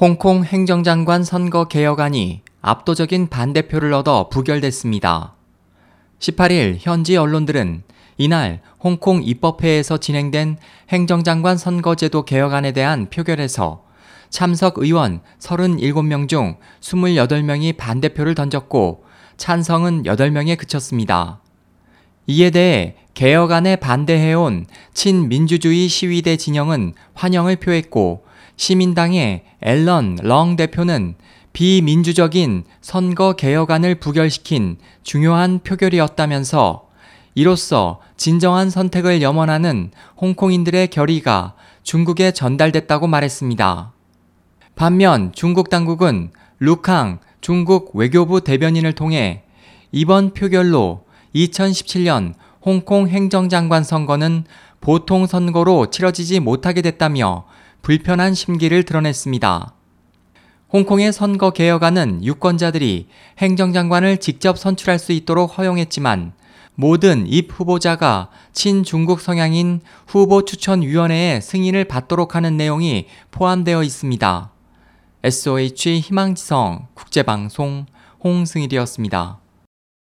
홍콩 행정장관 선거 개혁안이 압도적인 반대표를 얻어 부결됐습니다. 18일 현지 언론들은 이날 홍콩 입법회에서 진행된 행정장관 선거제도 개혁안에 대한 표결에서 참석 의원 37명 중 28명이 반대표를 던졌고 찬성은 8명에 그쳤습니다. 이에 대해 개혁안에 반대해온 친민주주의 시위대 진영은 환영을 표했고 시민당의 앨런 렁 대표는 비민주적인 선거 개혁안을 부결시킨 중요한 표결이었다면서 이로써 진정한 선택을 염원하는 홍콩인들의 결의가 중국에 전달됐다고 말했습니다. 반면 중국 당국은 루캉 중국 외교부 대변인을 통해 이번 표결로 2017년 홍콩 행정장관 선거는 보통 선거로 치러지지 못하게 됐다며 불편한 심기를 드러냈습니다. 홍콩의 선거 개혁안은 유권자들이 행정장관을 직접 선출할 수 있도록 허용했지만 모든 입 후보자가 친중국 성향인 후보 추천위원회의 승인을 받도록 하는 내용이 포함되어 있습니다. SOH 희망지성 국제방송 홍승일이었습니다.